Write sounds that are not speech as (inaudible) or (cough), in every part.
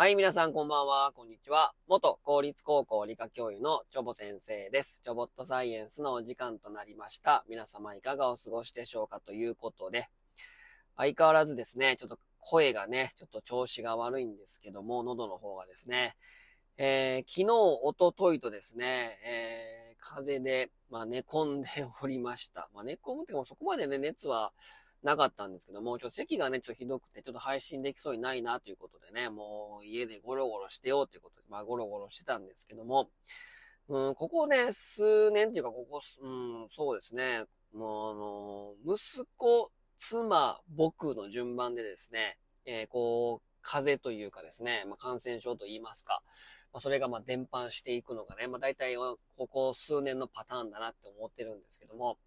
はい、皆さんこんばんは、こんにちは。元公立高校理科教諭のチョボ先生です。チョボットサイエンスのお時間となりました。皆様いかがお過ごしでしょうかということで、相変わらずですね、ちょっと声がね、ちょっと調子が悪いんですけども、喉の方がですね、えー、昨日、おとといとですね、えー、風邪で、まあ、寝込んでおりました。まあ、寝込むっていうか、そこまでね、熱は、なかったんですけども、ちょっと咳がね、ちょっとひどくて、ちょっと配信できそうにないなということでね、もう家でゴロゴロしてようということで、まあゴロゴロしてたんですけども、うん、ここね、数年っていうか、ここ、うん、そうですね、もうあの、息子、妻、僕の順番でですね、えー、こう、風邪というかですね、まあ、感染症と言いますか、まあ、それがまあ伝播していくのがね、まあ、大体ここ数年のパターンだなって思ってるんですけども、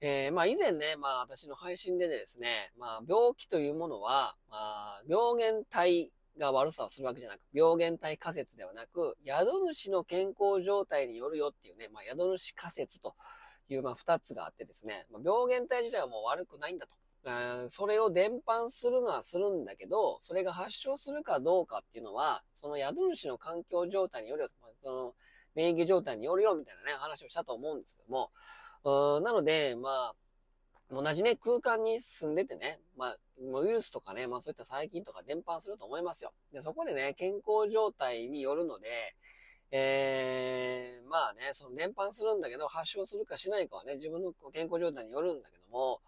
えー、まあ以前ね、まあ私の配信でですね、まあ病気というものは、まあ病原体が悪さをするわけじゃなく、病原体仮説ではなく、宿主の健康状態によるよっていうね、まあ宿主仮説というまあ二つがあってですね、まあ、病原体自体はもう悪くないんだと。それを伝播するのはするんだけど、それが発症するかどうかっていうのは、その宿主の環境状態によるよ、その免疫状態によるよみたいなね、話をしたと思うんですけども、なので、まあ、同じね、空間に住んでてね、まあ、ウイルスとかね、まあそういった細菌とか伝播すると思いますよ。で、そこでね、健康状態によるので、えー、まあね、その伝播するんだけど、発症するかしないかはね、自分の健康状態によるんだけども、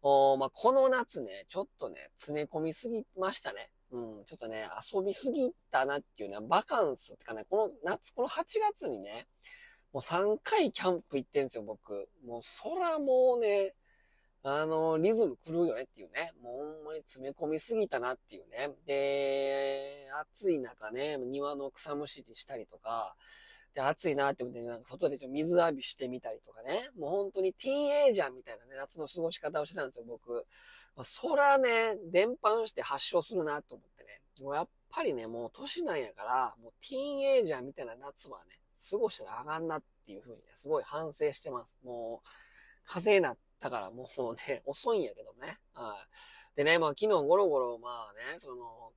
おまあ、この夏ね、ちょっとね、詰め込みすぎましたね。うん、ちょっとね、遊びすぎたなっていうね、バカンスってかね、この夏、この8月にね、もう3回キャンプ行ってんすよ、僕。もう、そらもうね、あの、リズム狂うよねっていうね。もうほんまに詰め込みすぎたなっていうね。で、暑い中ね、庭の草むしりしたりとか、で、暑いなって思って、なんか外でちょっと水浴びしてみたりとかね。もう本当にティーンエイジャーみたいなね、夏の過ごし方をしてたんですよ、僕。まあ、そらね、伝播して発症するなと思ってね。もうやっぱりね、もう年なんやから、もうティーンエイジャーみたいな夏はね、過ごしたらあかんなっていうふうにね、すごい反省してます。もう、風邪なったからもうね、(laughs) 遅いんやけどね。はい。でね、まあ昨日ゴロゴロ、まあね、その、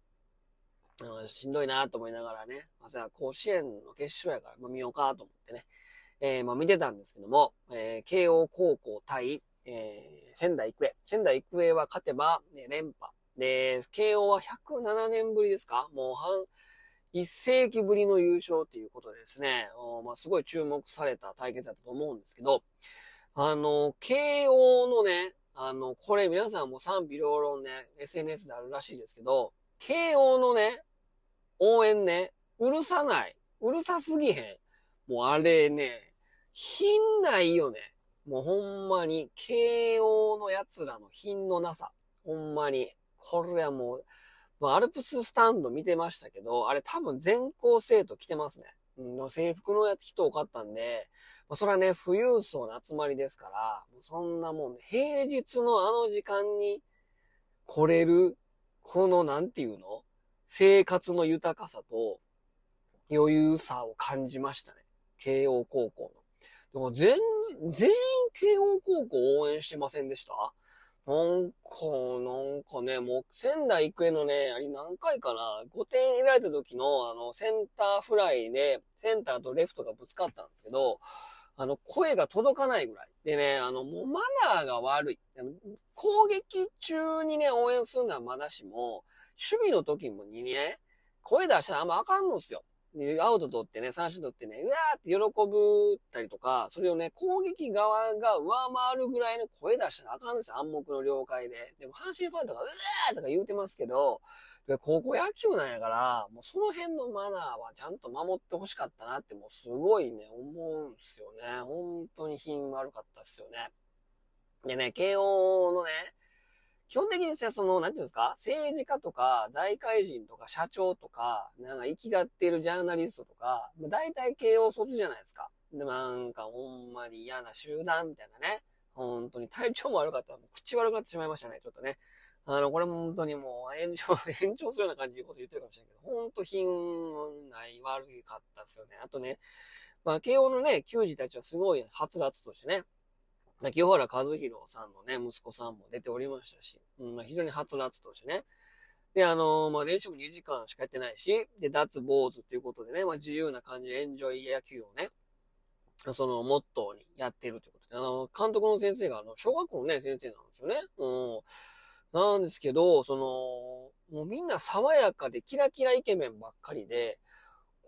うん、しんどいなと思いながらね、まあ、さ、甲子園の決勝やから、まあ見ようかと思ってね、えー、まあ見てたんですけども、えー、慶応高校対、えー、仙台育英。仙台育英は勝てば、ね、連覇。で、慶応は107年ぶりですか？もう半、一世紀ぶりの優勝ということでですね、まあ、すごい注目された対決だったと思うんですけど、あの、慶応のね、あの、これ皆さんも賛否両論ね、SNS であるらしいですけど、慶応のね、応援ね、うるさない。うるさすぎへん。もうあれね、品ないよね。もうほんまに、慶応の奴らの品のなさ。ほんまに。これはもう、まあ、アルプススタンド見てましたけど、あれ多分全校生徒来てますね。うん、制服のやつ人多かったんで、まあ、それはね、富裕層の集まりですから、もうそんなもん、ね、平日のあの時間に来れる、このなんていうの生活の豊かさと余裕さを感じましたね。慶応高校の。でも全、全員慶応高校応援してませんでしたなんか、なんかね、もう仙台育英のね、あれ何回かな、5点入れられた時の、あの、センターフライで、センターとレフトがぶつかったんですけど、あの、声が届かないぐらい。でね、あの、もうマナーが悪い。攻撃中にね、応援するのはまだしも、守備の時もにね、声出したらあんまあかんのっすよ。でアウト取ってね、三振取ってね、うわーって喜ぶったりとか、それをね、攻撃側が上回るぐらいの声出したらあかんですよ、暗黙の了解で。でも、阪神ファンとか、うわーとか言うてますけど、高校野球なんやから、もうその辺のマナーはちゃんと守ってほしかったなって、もうすごいね、思うんすよね。本当に品悪かったっすよね。でね、慶応のね、基本的にさ、その、なんていうんですか？政治家とか、財界人とか、社長とか、なんか、生きがってるジャーナリストとか、大体慶応卒じゃないですか。で、なんか、ほんまに嫌な集団みたいなね。本当に体調も悪かったら、口悪くなってしまいましたね、ちょっとね。あの、これも本当にもう、炎上、(laughs) 炎上するような感じでこと言ってるかもしれないけど、本当品ない悪かったですよね。あとね、まあ、慶応のね、球児たちはすごい、はつらつとしてね、清原和弘さんのね、息子さんも出ておりましたし、うんまあ、非常にはつらつとしてね。で、あのー、まあ、練習も2時間しかやってないし、で、脱坊主っていうことでね、まあ、自由な感じでエンジョイ野球をね、その、モットーにやってるということで、あの、監督の先生が、あの、小学校のね、先生なんですよね。うん。なんですけど、その、もうみんな爽やかでキラキライケメンばっかりで、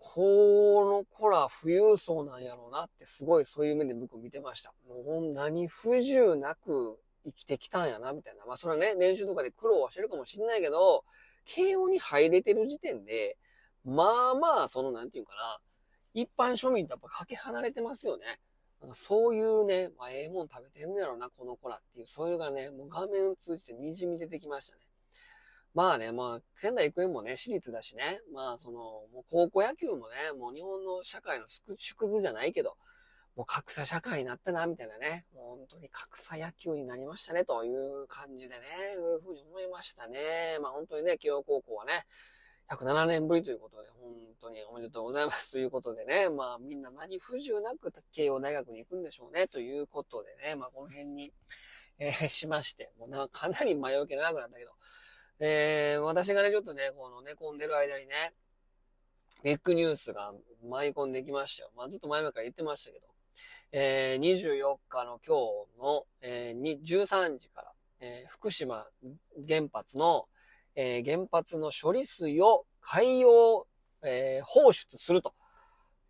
この子ら富裕層なんやろうなってすごいそういう目で僕見てました。もう何不自由なく生きてきたんやな、みたいな。まあそれはね、練習とかで苦労はしてるかもしんないけど、慶応に入れてる時点で、まあまあ、その、なんていうかな、一般庶民とやっぱかけ離れてますよね。なんかそういうね、まあ、ええもん食べてんのやろな、この子らっていう、そういうのがね、もう画面通じて滲み出てきましたね。まあね、まあ、仙台育英もね、私立だしね、まあその、もう高校野球もね、もう日本の社会の縮図じゃないけど、もう格差社会になったな、みたいなね。もう本当に格差野球になりましたね、という感じでね、いうふうに思いましたね。まあ本当にね、慶応高校はね、107年ぶりということで、本当におめでとうございますということでね、まあみんな何不自由なく慶応大学に行くんでしょうね、ということでね、まあこの辺に、えー、しまして、もうな、かなり前置き長くなったけど、えー、私がね、ちょっとね、この寝込んでる間にね、ビッグニュースが舞い込んできましたよ。まあずっと前々から言ってましたけど、えー、24日の今日の、えー、13時から、えー、福島原発の、えー、原発の処理水を海洋、えー、放出すると、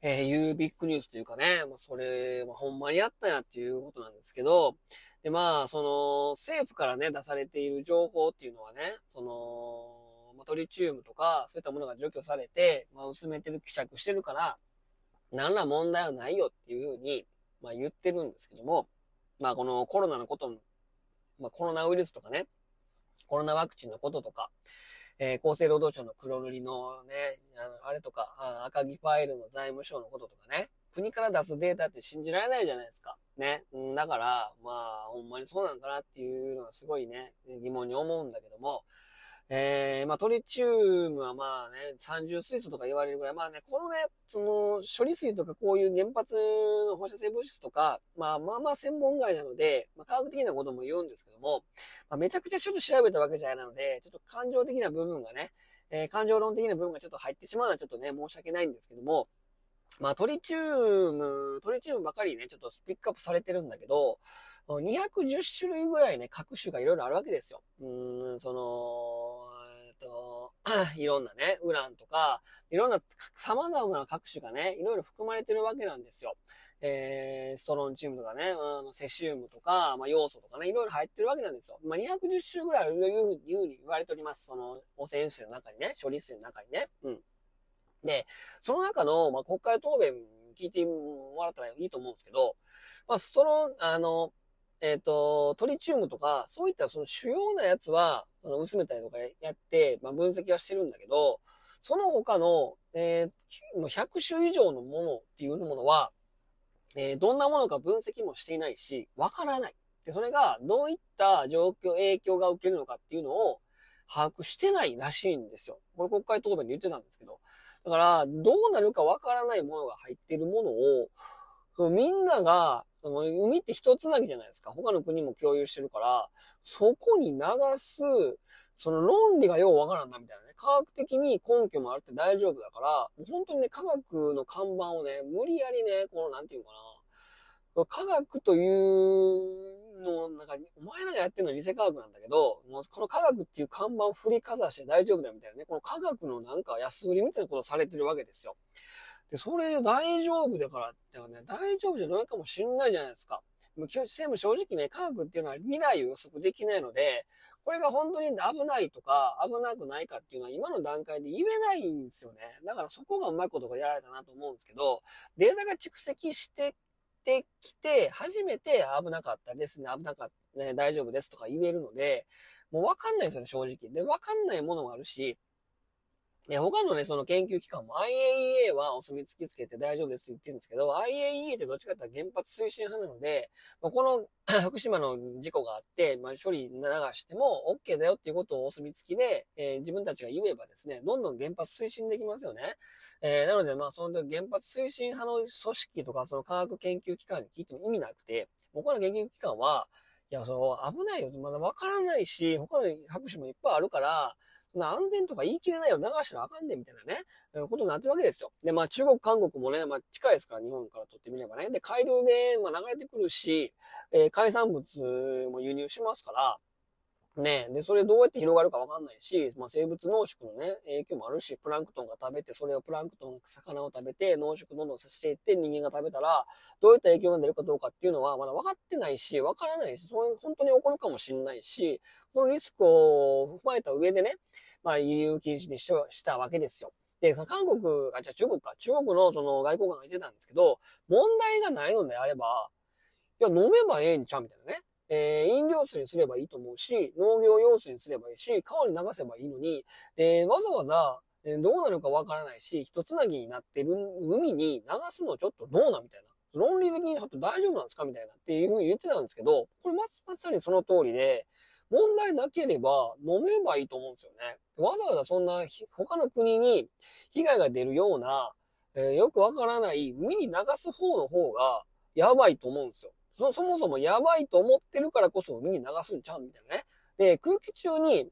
え、いうビッグニュースというかね、まあ、それ、まあ、ほんまにあったんやっていうことなんですけど、で、まあ、その、政府からね、出されている情報っていうのはね、その、まあ、トリチウムとか、そういったものが除去されて、まあ、薄めてる、希釈してるから、何ら問題はないよっていうふうに、まあ言ってるんですけども、まあこのコロナのことも、まあコロナウイルスとかね、コロナワクチンのこととか、えー、厚生労働省の黒塗りのね、あのあれとかあ、赤木ファイルの財務省のこととかね、国から出すデータって信じられないじゃないですか。ね。だから、まあ、ほんまにそうなんかなっていうのはすごいね、疑問に思うんだけども、えー、まあトリチウムはまあね、三重水素とか言われるぐらい、まあね、このね、その処理水とかこういう原発の放射性物質とか、まあまあまあ専門外なので、まあ科学的なことも言うんですけども、まあめちゃくちゃちょっと調べたわけじゃないので、ちょっと感情的な部分がね、えー、感情論的な部分がちょっと入ってしまうのはちょっとね、申し訳ないんですけども、まあトリチウム、トリチウムばかりね、ちょっとスピックアップされてるんだけど、210種類ぐらいね、各種がいろいろあるわけですよ。うん、その、えっと、(clears throat) いろんなね、ウランとか、いろんな様々な各種がね、いろいろ含まれてるわけなんですよ。えー、ストロンチウムとかね、あのセシウムとか、まあ、要素とかね、いろいろ入ってるわけなんですよ。まあ、210種ぐらいあるというふうに言われております。その、汚染水の中にね、処理水の中にね。うん。で、その中の、まあ、国会答弁聞いてもらったらいいと思うんですけど、まあ、その、あの、えっ、ー、と、トリチウムとか、そういったその主要なやつは、その薄めたりとかやって、まあ、分析はしてるんだけど、その他の、えー、100種以上のものっていうものは、えー、どんなものか分析もしていないし、わからない。で、それがどういった状況、影響が受けるのかっていうのを把握してないらしいんですよ。これ国会答弁で言ってたんですけど。だから、どうなるかわからないものが入ってるものを、そのみんながその海って一つなぎじゃないですか。他の国も共有してるから、そこに流す、その論理がようわからんなみたいなね。科学的に根拠もあるって大丈夫だから、もう本当にね、科学の看板をね、無理やりね、この、なんていうのかな。科学というの、なんか、お前らがやってるのは理性科学なんだけど、もうこの科学っていう看板を振りかざして大丈夫だよみたいなね。この科学のなんか安売りみたいなことをされてるわけですよ。で、それで大丈夫だからってね、大丈夫じゃないかもしんないじゃないですか。もう正直ね、科学っていうのは未来を予測できないので、これが本当に危ないとか危なくないかっていうのは今の段階で言えないんですよね。だからそこがうまいことがやられたなと思うんですけど、データが蓄積しててきて、初めて危なかったですね、危なかった、ね、大丈夫ですとか言えるので、もうわかんないですよね、正直。で、わかんないものもあるし、で、他のね、その研究機関も IAEA はお墨付きつけて大丈夫ですって言ってるんですけど、IAEA ってどっちかって原発推進派なので、まあ、この (coughs) 福島の事故があって、まあ、処理流しても OK だよっていうことをお墨付きで、えー、自分たちが言えばですね、どんどん原発推進できますよね。えー、なので、まあ、その原発推進派の組織とか、その科学研究機関に聞いても意味なくて、他の研究機関は、いや、その、危ないよ。まだわからないし、他の拍手もいっぱいあるから、安全とか言い切れないよ、流したらあかんねん、みたいなね、ことになってるわけですよ。で、まあ中国、韓国もね、まあ近いですから、日本から取ってみればね。で、海流で、まあ流れてくるし、えー、海産物も輸入しますから、ねで、それどうやって広がるかわかんないし、まあ、生物濃縮のね、影響もあるし、プランクトンが食べて、それをプランクトン、魚を食べて、濃縮どんどんさせていって、人間が食べたら、どういった影響が出るかどうかっていうのは、まだ分かってないし、分からないし、そういう、本当に起こるかもしれないし、そのリスクを踏まえた上でね、まあ、輸入禁止にしたわけですよ。で、韓国、あ、じゃあ中国か。中国のその外交官が言ってたんですけど、問題がないのであれば、いや、飲めばええんちゃうみたいなね。えー、飲料水にすればいいと思うし、農業用水にすればいいし、川に流せばいいのに、で、わざわざ、えどうなるかわからないし、一つなぎになってる海に流すのちょっとどうなみたいな。論理的にちょっと大丈夫なんですかみたいなっていうふうに言ってたんですけど、これままさにその通りで、問題なければ飲めばいいと思うんですよね。わざわざそんな他の国に被害が出るような、えー、よくわからない海に流す方の方がやばいと思うんですよ。そ、そもそもやばいと思ってるからこそ海に流すんちゃうみたいなね。で、空気中に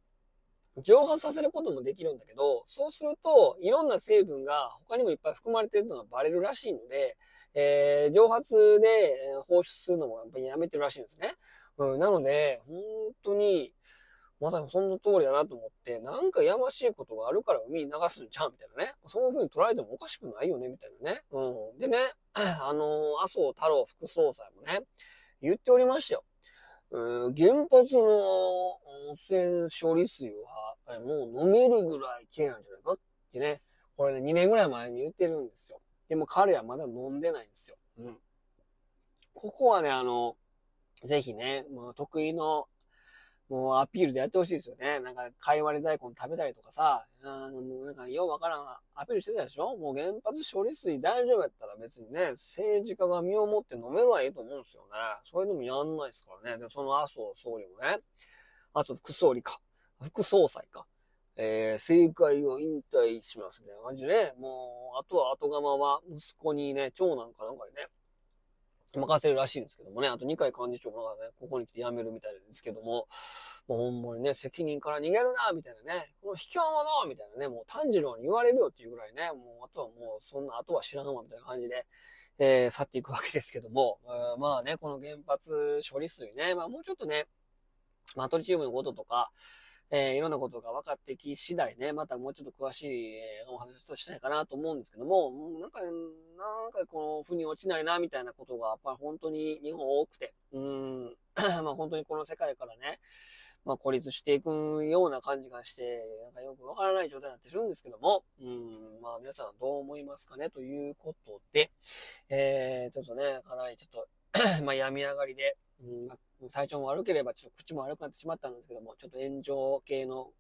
蒸発させることもできるんだけど、そうすると、いろんな成分が他にもいっぱい含まれてるのがバレるらしいので、えー、蒸発で放出するのもやっぱりやめてるらしいんですね。うん、なので、本当に、まさにその通りだなと思って、なんかやましいことがあるから海に流すんちゃうみたいなね。そういう風に捉えてもおかしくないよね、みたいなね。うん。でね、(clears throat) あの、麻生太郎副総裁もね、言っておりましたよ。うん、原発の温泉処理水は、もう飲めるぐらい綺麗なんじゃないかってね、これね、2年ぐらい前に言ってるんですよ。でも彼はまだ飲んでないんですよ。うん。ここはね、あの、ぜひね、もう得意のもうアピールでやってほしいですよね。なんか、貝割れ大根食べたりとかさ、あもうなんか、ようわからんアピールしてたでしょ？もう原発処理水大丈夫やったら別にね、政治家が身をもって飲めばいいと思うんですよね。そういうのもやんないですからね。で、その麻生総理もね、麻生副総理か、副総裁か。えー、政界を引退しますみたいな感じで、ね、もう、あとは後釜は息子にね、長男かなんかにね、任せるらしいんですけどもね、あと二回幹事長がね、ここに来て辞めるみたいですけども、もうほんまにね、責任から逃げるなみたいなね、この卑怯者みたいなね、もう炭治郎に言われるよっていうぐらいね、もうあとはもうそんな、あとは知らんわみたいな感じで、えー、去っていくわけですけども、えー、まあね、この原発処理水ね、まあもうちょっとね、マトリチウムのこととか、えー、いろんなことが分かってき次第ね、またもうちょっと詳しい、えー、お話としたいかなと思うんですけども、なんか、なんかこの腑に落ちないな、みたいなことが、やっぱり本当に日本多くて、うん、(coughs) まあ本当にこの世界からね、まあ孤立していくような感じがして、なんかよくわからない状態になってるんですけども、うん、まあ皆さんどう思いますかねということで、えー、ちょっとね、かなりちょっと (coughs) まあ、病み上がりで、うん、体調も悪ければ、ちょっと口も悪くなってしまったんですけども、ちょっと炎上系の、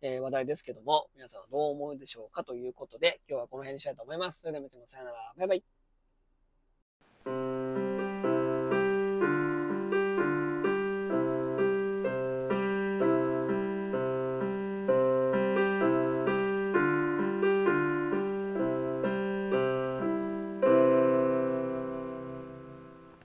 えー、話題ですけども、皆さんはどう思うでしょうかということで、今日はこの辺にしたいと思います。それでは皆様さよなら。バイバイ。